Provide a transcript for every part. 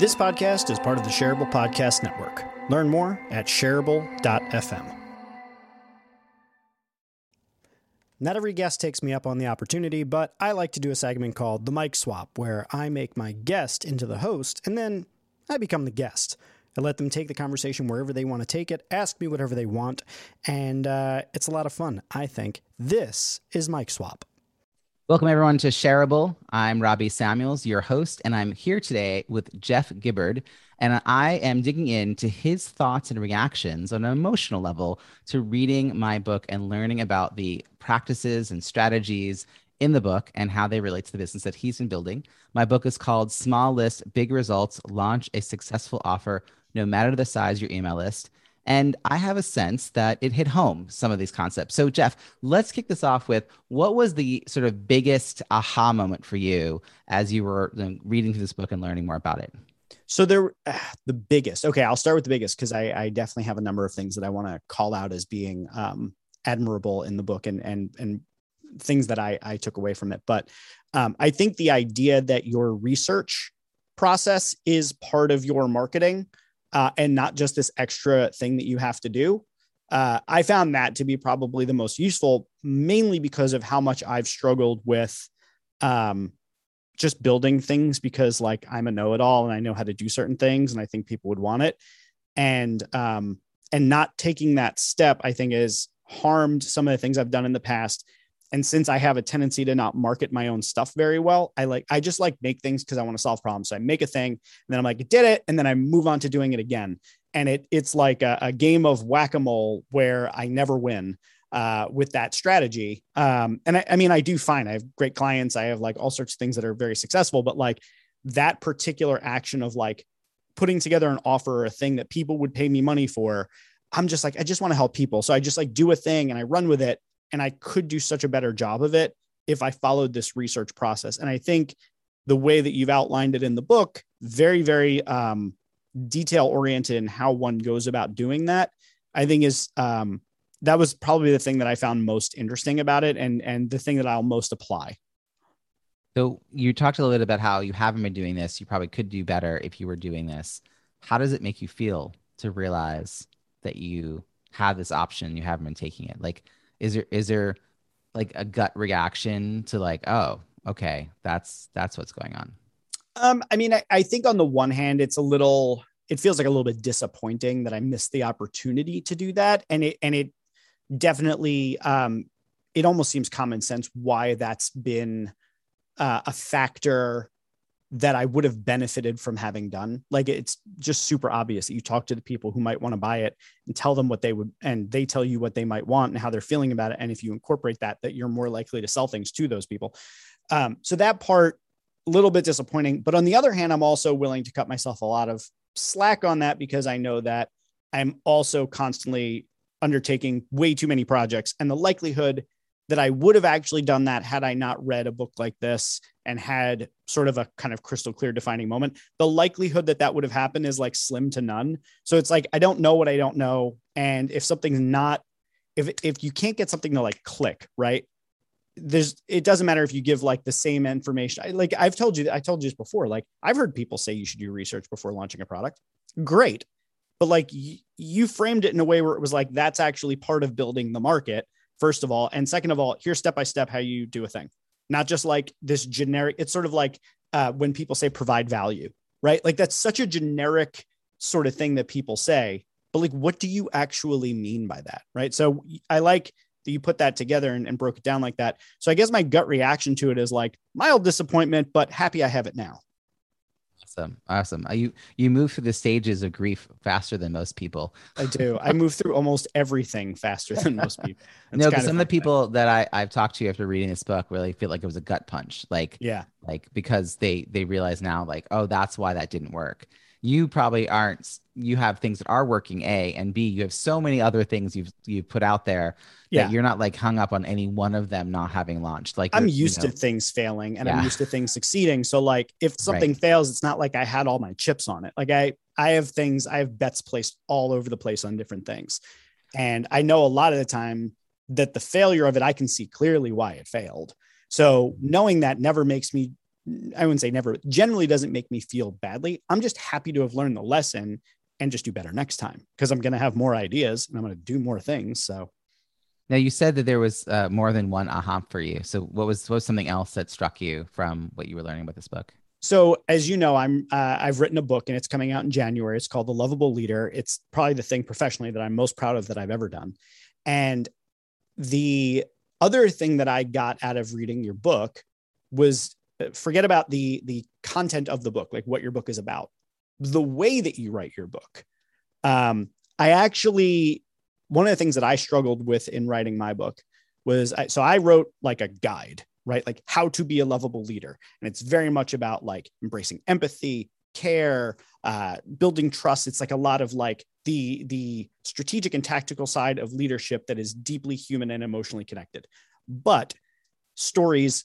This podcast is part of the Shareable Podcast Network. Learn more at shareable.fm. Not every guest takes me up on the opportunity, but I like to do a segment called The Mic Swap, where I make my guest into the host and then I become the guest. I let them take the conversation wherever they want to take it, ask me whatever they want, and uh, it's a lot of fun, I think. This is Mic Swap. Welcome, everyone, to Shareable. I'm Robbie Samuels, your host, and I'm here today with Jeff Gibbard. And I am digging into his thoughts and reactions on an emotional level to reading my book and learning about the practices and strategies in the book and how they relate to the business that he's been building. My book is called Small List, Big Results Launch a Successful Offer, no matter the size your email list. And I have a sense that it hit home some of these concepts. So, Jeff, let's kick this off with what was the sort of biggest aha moment for you as you were reading through this book and learning more about it? So there, uh, the biggest. Okay, I'll start with the biggest because I, I, definitely have a number of things that I want to call out as being um, admirable in the book and and and things that I I took away from it. But um, I think the idea that your research process is part of your marketing uh, and not just this extra thing that you have to do. Uh, I found that to be probably the most useful, mainly because of how much I've struggled with um, just building things because, like, I'm a know it all and I know how to do certain things, and I think people would want it. And um, and not taking that step, I think, has harmed some of the things I've done in the past and since i have a tendency to not market my own stuff very well i like i just like make things because i want to solve problems. So i make a thing and then i'm like did it and then i move on to doing it again. And it it's like a, a game of whack-a-mole where i never win uh, with that strategy. Um, and I, I mean i do fine. I have great clients. I have like all sorts of things that are very successful but like that particular action of like putting together an offer or a thing that people would pay me money for i'm just like i just want to help people. So i just like do a thing and i run with it and I could do such a better job of it if I followed this research process. And I think the way that you've outlined it in the book, very, very um, detail oriented in how one goes about doing that, I think is um, that was probably the thing that I found most interesting about it, and and the thing that I'll most apply. So you talked a little bit about how you haven't been doing this. You probably could do better if you were doing this. How does it make you feel to realize that you have this option, you haven't been taking it? Like, is there is there like a gut reaction to like oh okay that's that's what's going on? Um i mean I, I think on the one hand it's a little it feels like a little bit disappointing that i missed the opportunity to do that. And it and it definitely um it almost seems common sense why that's been uh, a factor that I would have benefited from having done. Like it's just super obvious that you talk to the people who might want to buy it and tell them what they would, and they tell you what they might want and how they're feeling about it. And if you incorporate that, that you're more likely to sell things to those people. Um, so that part, a little bit disappointing. But on the other hand, I'm also willing to cut myself a lot of slack on that because I know that I'm also constantly undertaking way too many projects and the likelihood that I would have actually done that had I not read a book like this and had sort of a kind of crystal clear defining moment. The likelihood that that would have happened is like slim to none. So it's like I don't know what I don't know, and if something's not, if if you can't get something to like click right, there's it doesn't matter if you give like the same information. I, like I've told you, I told you this before. Like I've heard people say you should do research before launching a product. Great, but like y- you framed it in a way where it was like that's actually part of building the market first of all. And second of all, here's step by step how you do a thing, not just like this generic. It's sort of like uh, when people say provide value, right? Like that's such a generic sort of thing that people say. But like, what do you actually mean by that, right? So I like that you put that together and, and broke it down like that. So I guess my gut reaction to it is like mild disappointment, but happy I have it now. Awesome. Awesome. Uh, you you move through the stages of grief faster than most people. I do. I move through almost everything faster than most people. no, because some of the people thing. that I, I've talked to after reading this book really feel like it was a gut punch. Like, yeah, like because they they realize now, like, oh, that's why that didn't work you probably aren't you have things that are working a and b you have so many other things you've you've put out there yeah. that you're not like hung up on any one of them not having launched like i'm used you know, to things failing and yeah. i'm used to things succeeding so like if something right. fails it's not like i had all my chips on it like i i have things i have bets placed all over the place on different things and i know a lot of the time that the failure of it i can see clearly why it failed so knowing that never makes me I wouldn't say never, generally doesn't make me feel badly. I'm just happy to have learned the lesson and just do better next time because I'm going to have more ideas and I'm going to do more things. So now you said that there was uh, more than one aha for you. So what was what was something else that struck you from what you were learning about this book? So as you know, I'm uh, I've written a book and it's coming out in January. It's called The Lovable Leader. It's probably the thing professionally that I'm most proud of that I've ever done. And the other thing that I got out of reading your book was uh, forget about the the content of the book, like what your book is about. The way that you write your book. Um, I actually one of the things that I struggled with in writing my book was I, so I wrote like a guide right? Like how to be a lovable leader. And it's very much about like embracing empathy, care, uh, building trust. It's like a lot of like the the strategic and tactical side of leadership that is deeply human and emotionally connected. But stories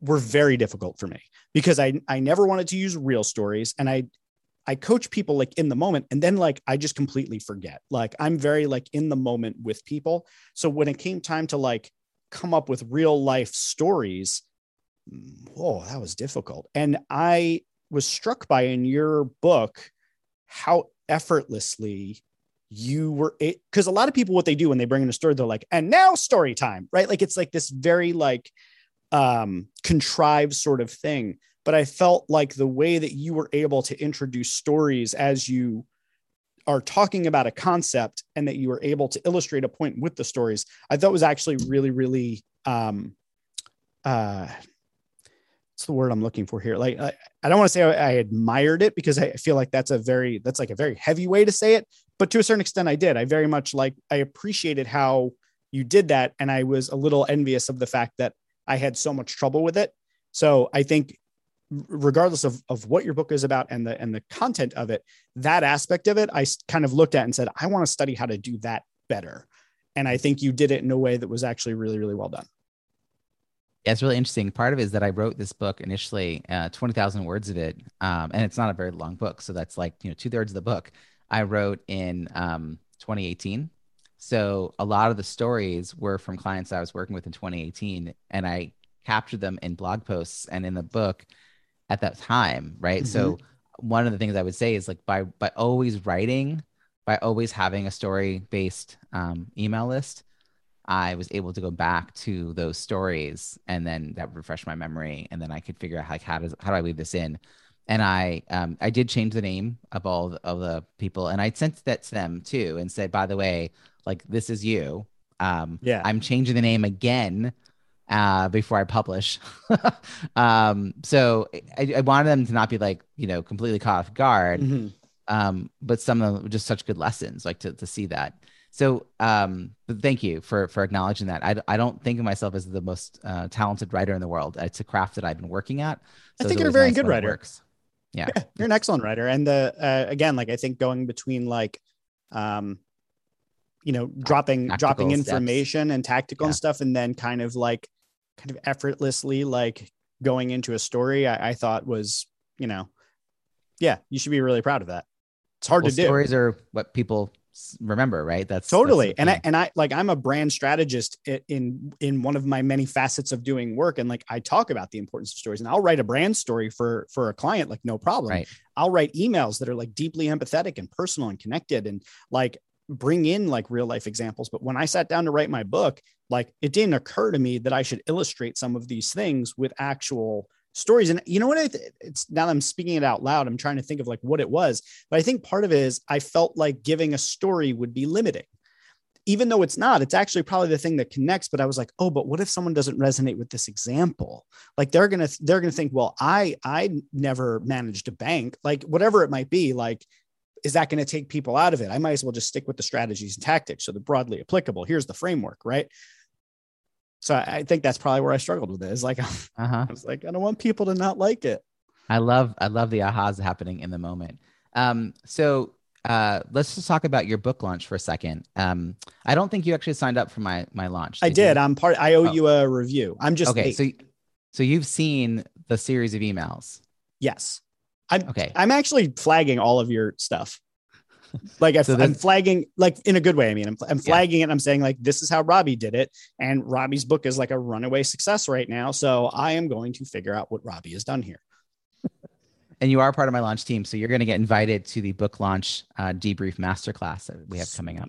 were very difficult for me because I I never wanted to use real stories and I I coach people like in the moment and then like I just completely forget. Like I'm very like in the moment with people. So when it came time to like come up with real life stories whoa that was difficult and i was struck by in your book how effortlessly you were it because a lot of people what they do when they bring in a story they're like and now story time right like it's like this very like um contrived sort of thing but i felt like the way that you were able to introduce stories as you are talking about a concept and that you were able to illustrate a point with the stories, I thought was actually really, really, um, uh, what's the word I'm looking for here? Like, I, I don't want to say I, I, admired it because I feel like that's a very, that's like a very heavy way to say it, but to a certain extent I did. I very much like, I appreciated how you did that. And I was a little envious of the fact that I had so much trouble with it. So I think regardless of, of what your book is about and the and the content of it that aspect of it i kind of looked at and said i want to study how to do that better and i think you did it in a way that was actually really really well done yeah, it's really interesting. Part of it is that I wrote this book initially, uh, 20,000 words of it. Um, and it's not a very long book. So that's like, you know, two thirds of the book I wrote in um, 2018. So a lot of the stories were from clients I was working with in 2018. And I captured them in blog posts and in the book at that time, right? Mm-hmm. So one of the things I would say is like by by always writing, by always having a story based um, email list, I was able to go back to those stories and then that refreshed my memory, and then I could figure out like how does how do I leave this in. And I um, I did change the name of all of the people, and I sent that to them too, and said, by the way, like this is you. Um, yeah, I'm changing the name again uh, before I publish. um, so I, I, wanted them to not be like, you know, completely caught off guard. Mm-hmm. Um, but some of them were just such good lessons, like to, to see that. So um, thank you for, for acknowledging that. I, I don't think of myself as the most uh, talented writer in the world. It's a craft that I've been working at. So I think you're a very nice good writer. Yeah. yeah. You're an excellent writer. And the, uh, again, like I think going between like, um, you know, dropping, tactical dropping information steps. and tactical yeah. and stuff, and then kind of like kind of effortlessly like going into a story I, I thought was you know yeah you should be really proud of that. It's hard well, to do. stories are what people remember right? That's totally. that's and i and i like i'm a brand strategist in in one of my many facets of doing work. And like i talk about the importance of stories and i'll write a brand story for for a client like no problem. Right. i'll write emails that are like deeply empathetic and personal and connected. And like bring in like real life examples. But when I sat down to write my book, like it didn't occur to me that I should illustrate some of these things with actual stories. And you know what? It's now I'm speaking it out loud, I'm trying to think of like what it was. But I think part of it is I felt like giving a story would be limiting. Even though it's not, it's actually probably the thing that connects. But I was like, oh, but what if someone doesn't resonate with this example? Like they're gonna they're gonna think, well, I I never managed a bank, like whatever it might be. Like is that going to take people out of it? I might as well just stick with the strategies and tactics. So they're broadly applicable. Here's the framework, right? So I think that's probably where I struggled with it. it. Is like uh-huh. I was like, I don't want people to not like it. I love I love the ahas happening in the moment. Um, so uh, let's just talk about your book launch for a second. Um, I don't think you actually signed up for my my launch. Did I did. You? I'm part. I owe oh. you a review. I'm just okay. Late. So so you've seen the series of emails. Yes. I'm okay. I'm actually flagging all of your stuff. Like I, so I'm flagging, like in a good way. I mean, I'm, I'm flagging yeah. it. I'm saying like this is how Robbie did it, and Robbie's book is like a runaway success right now. So I am going to figure out what Robbie has done here. and you are part of my launch team, so you're going to get invited to the book launch uh, debrief masterclass that we have Sweet. coming up.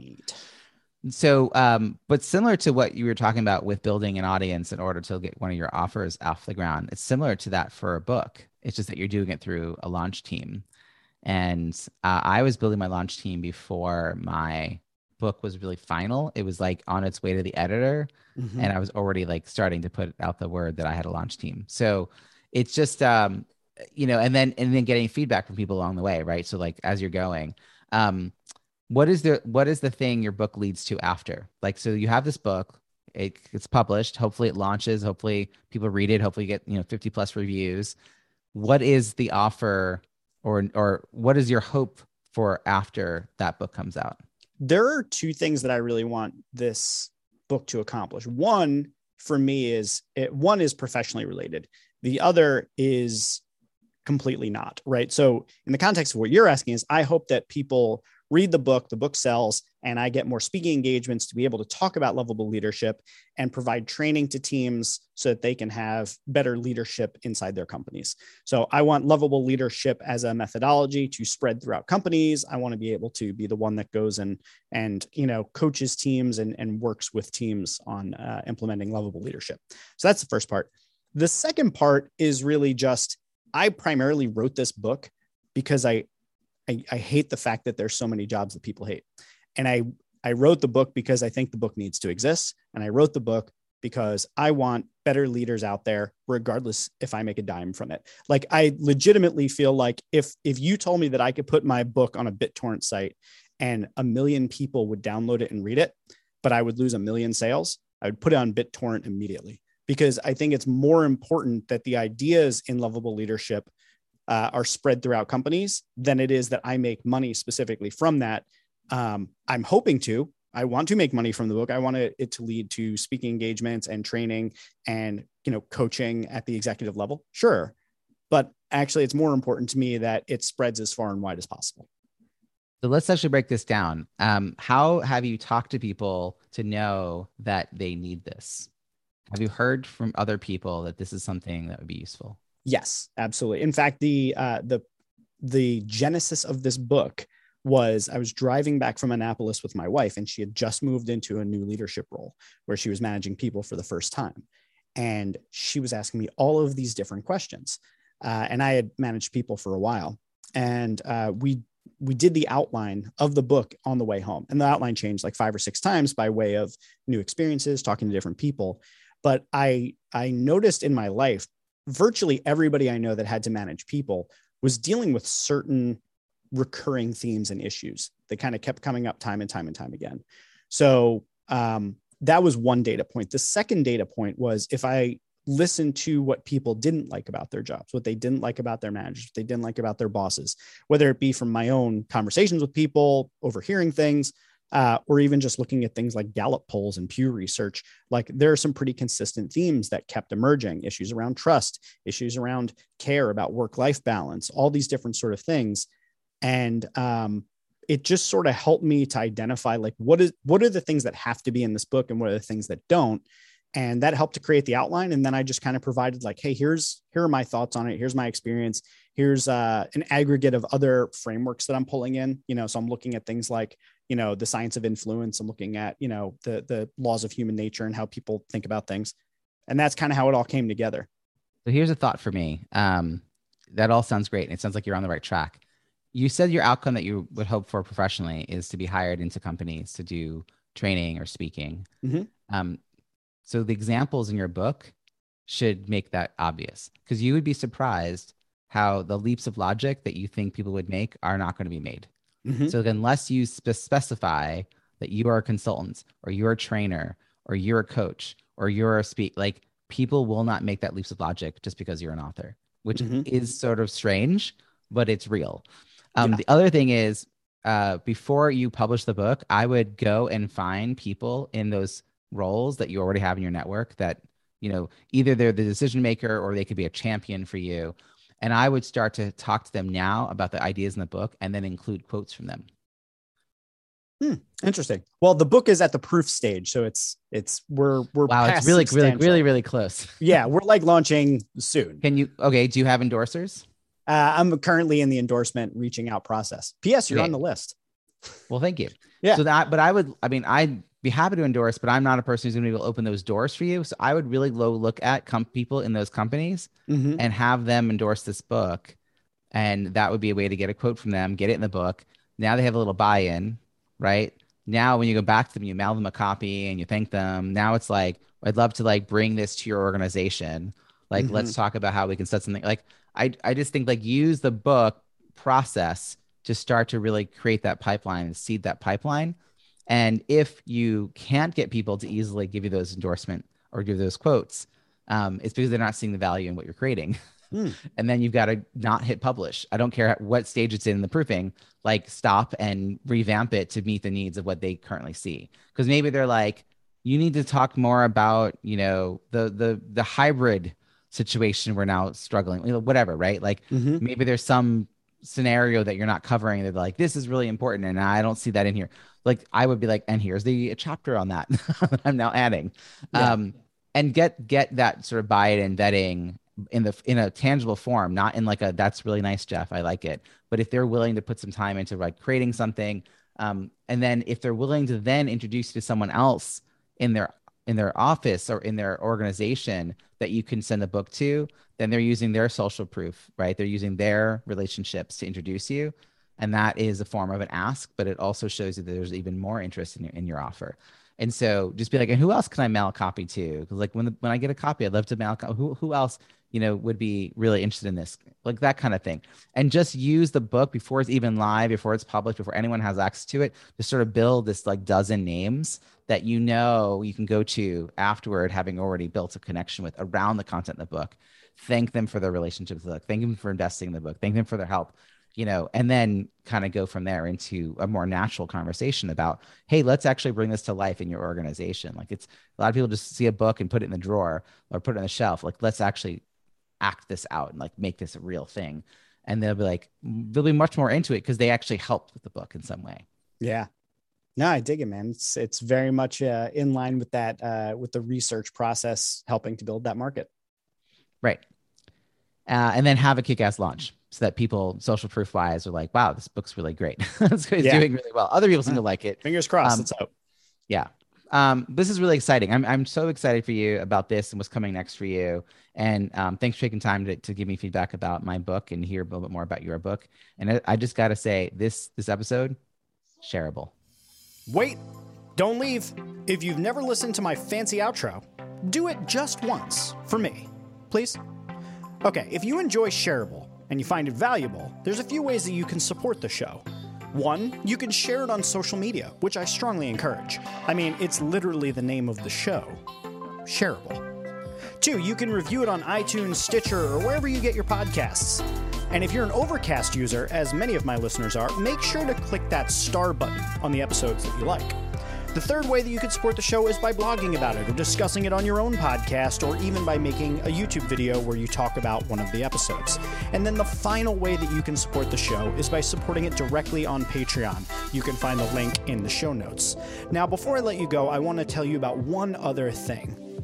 So, um, but similar to what you were talking about with building an audience in order to get one of your offers off the ground, it's similar to that for a book. It's just that you're doing it through a launch team. And uh, I was building my launch team before my book was really final. It was like on its way to the editor, mm-hmm. and I was already like starting to put out the word that I had a launch team. So it's just um, you know, and then and then getting feedback from people along the way, right? So like as you're going, um, what is the what is the thing your book leads to after? Like, so you have this book, it, it's published. Hopefully, it launches. Hopefully, people read it. Hopefully, you get you know 50 plus reviews. What is the offer, or or what is your hope for after that book comes out? There are two things that I really want this book to accomplish. One for me is it, one is professionally related. The other is completely not right so in the context of what you're asking is i hope that people read the book the book sells and i get more speaking engagements to be able to talk about lovable leadership and provide training to teams so that they can have better leadership inside their companies. So i want lovable leadership as a methodology to spread throughout companies. I want to be able to be the one that goes and and you know coaches teams and, and works with teams on uh, implementing lovable leadership. So that's the first part. The second part is really just I primarily wrote this book because I, I, I hate the fact that there's so many jobs that people hate. And I I wrote the book because I think the book needs to exist. And I wrote the book because I want better leaders out there, regardless if I make a dime from it. Like I legitimately feel like if if you told me that I could put my book on a BitTorrent site and a million people would download it and read it, but I would lose a million sales, I would put it on BitTorrent immediately because I think it's more important that the ideas in lovable leadership uh, are spread throughout companies than it is that I make money specifically from that. Um, I'm hoping to. I want to make money from the book. I want it to lead to speaking engagements and training and you know coaching at the executive level. Sure, but actually, it's more important to me that it spreads as far and wide as possible. So let's actually break this down. Um, how have you talked to people to know that they need this? Have you heard from other people that this is something that would be useful? Yes, absolutely. In fact, the uh, the the genesis of this book was I was driving back from Annapolis with my wife, and she had just moved into a new leadership role where she was managing people for the first time, and she was asking me all of these different questions. Uh, and I had managed people for a while, and uh, we we did the outline of the book on the way home, and the outline changed like five or six times by way of new experiences, talking to different people but i i noticed in my life virtually everybody i know that had to manage people was dealing with certain recurring themes and issues that kind of kept coming up time and time and time again. So um, that was one data point. The second data point was if i listened to what people didn't like about their jobs, what they didn't like about their managers, what they didn't like about their bosses, whether it be from my own conversations with people, overhearing things, uh, or even just looking at things like Gallup polls and Pew Research, like there are some pretty consistent themes that kept emerging issues around trust, issues around care, about work life balance, all these different sort of things. And um, it just sort of helped me to identify like what is what are the things that have to be in this book and what are the things that don't? And that helped to create the outline. And then i just kind of provided like hey here's here are my thoughts on it. Here's my experience. Here's uh, an aggregate of other frameworks that i'm pulling in. You know so i'm looking at things like you know the science of influence i'm looking at you know the the laws of human nature and how people think about things. And that's kind of how it all came together. So here's a thought for me. Um, that all sounds great and it sounds like you're on the right track. You said your outcome that you would hope for professionally is to be hired into companies to do training or speaking. Mm-hmm. um, so the examples in your book should make that obvious. Because you would be surprised how the leaps of logic that you think people would make are not going to be made Mm-hmm. So unless you spe- specify that you are a consultant or you're a trainer or you're a coach or you're a speak, like people will not make that leaps of logic just because you're an author, which mm-hmm. is sort of strange, but it's real. Um, yeah. The other thing is, uh, before you publish the book, I would go and find people in those roles that you already have in your network that you know either they're the decision maker or they could be a champion for you and I would start to talk to them now about the ideas in the book and then include quotes from them. Hmm, interesting. Well, the book is at the proof stage, so it's it's we're we're wow, it's really really really really close. yeah, we're like launching soon. Can you okay? Do you have endorsers? Uh, I'm currently in the endorsement reaching out process. P.S. You're Okay. on the list. Well, thank you. Yeah. So that, but I would, I mean, I'd be happy to endorse, but I'm not a person who's going to be able to open those doors for you. So I would really low look at com- people in those companies Mhm. and have them endorse this book. And that would be a way to get a quote from them, get it in the book. Now they have a little buy in, right? Now, when you go back to them, you mail them a copy and you thank them. Now it's like, I'd love to like bring this to your organization. Like, Mhm. let's talk about how we can set something. Like, I, I just think like use the book process to start to really create that pipeline and seed that pipeline. And if you can't get people to easily give you those endorsement or give those quotes, um, it's because they're not seeing the value in what you're creating. Hmm. and then you've got to not hit publish. I don't care what stage it's in the proofing, like stop and revamp it to meet the needs of what they currently see. Because maybe they're like, you need to talk more about, you know, the the the hybrid situation we're now struggling, you know, whatever, right? Like Mhm. maybe there's some scenario that you're not covering. They're like, this is really important, and I don't see that in here. Like I would be like, and here's the chapter on that that I'm now adding, Yeah. um, and get get that sort of buy-in and vetting in the in a tangible form, not in like a that's really nice, Jeff, I like it. But if they're willing to put some time into like creating something, um, and then if they're willing to then introduce you to someone else in their in their office or in their organization that you can send the book to, then they're using their social proof, right? They're using their relationships to introduce you. And that is a form of an ask, but it also shows you that there's even more interest in your, in your offer. And so just be like, and who else can I mail a copy to? Because like when the, when I get a copy, I'd love to mail a who who else you know would be really interested in this, like that kind of thing. And just use the book before it's even live, before it's published, before anyone has access to it, to sort of build this like dozen names that you know you can go to afterward, having already built a connection with around the content in the book. Thank them for their relationship with the book. Thank them for investing in the book. Thank them for their help you know, and then kind of go from there into a more natural conversation about, hey, let's actually bring this to life in your organization. Like it's a lot of people just see a book and put it in the drawer or put it on the shelf. Like let's actually act this out and like make this a real thing. And they'll be like, they'll be much more into it because they actually helped with the book in some way. Yeah. No, I dig it, man. It's it's very much uh, in line with that uh, with the research process, helping to build that market. Right. Uh, and then have a kick-ass launch so that people social proof wise are like, wow, this book's really great. it's Yeah. doing really well. Other people seem to like it. Fingers crossed. Um, let's hope. yeah um this is really exciting i'm i'm so excited for you about this and what's coming next for you and um thanks for taking time to, to give me feedback about my book and hear a little bit more about your book and i, I just got to say this this episode shareable Wait, don't leave. If you've never listened to my fancy outro, do it just once for me, please. Okay, if you enjoy Shareable and you find it valuable, there's a few ways that you can support the show. One, you can share it on social media, which I strongly encourage. I mean, it's literally the name of the show Shareable. Two, you can review it on iTunes, Stitcher, or wherever you get your podcasts. And if you're an Overcast user, as many of my listeners are, make sure to click that star button on the episodes that you like. The third way that you can support the show is by blogging about it or discussing it on your own podcast or even by making a YouTube video where you talk about one of the episodes. And then the final way that you can support the show is by supporting it directly on Patreon. You can find the link in the show notes. Now, before I let you go, I want to tell you about one other thing.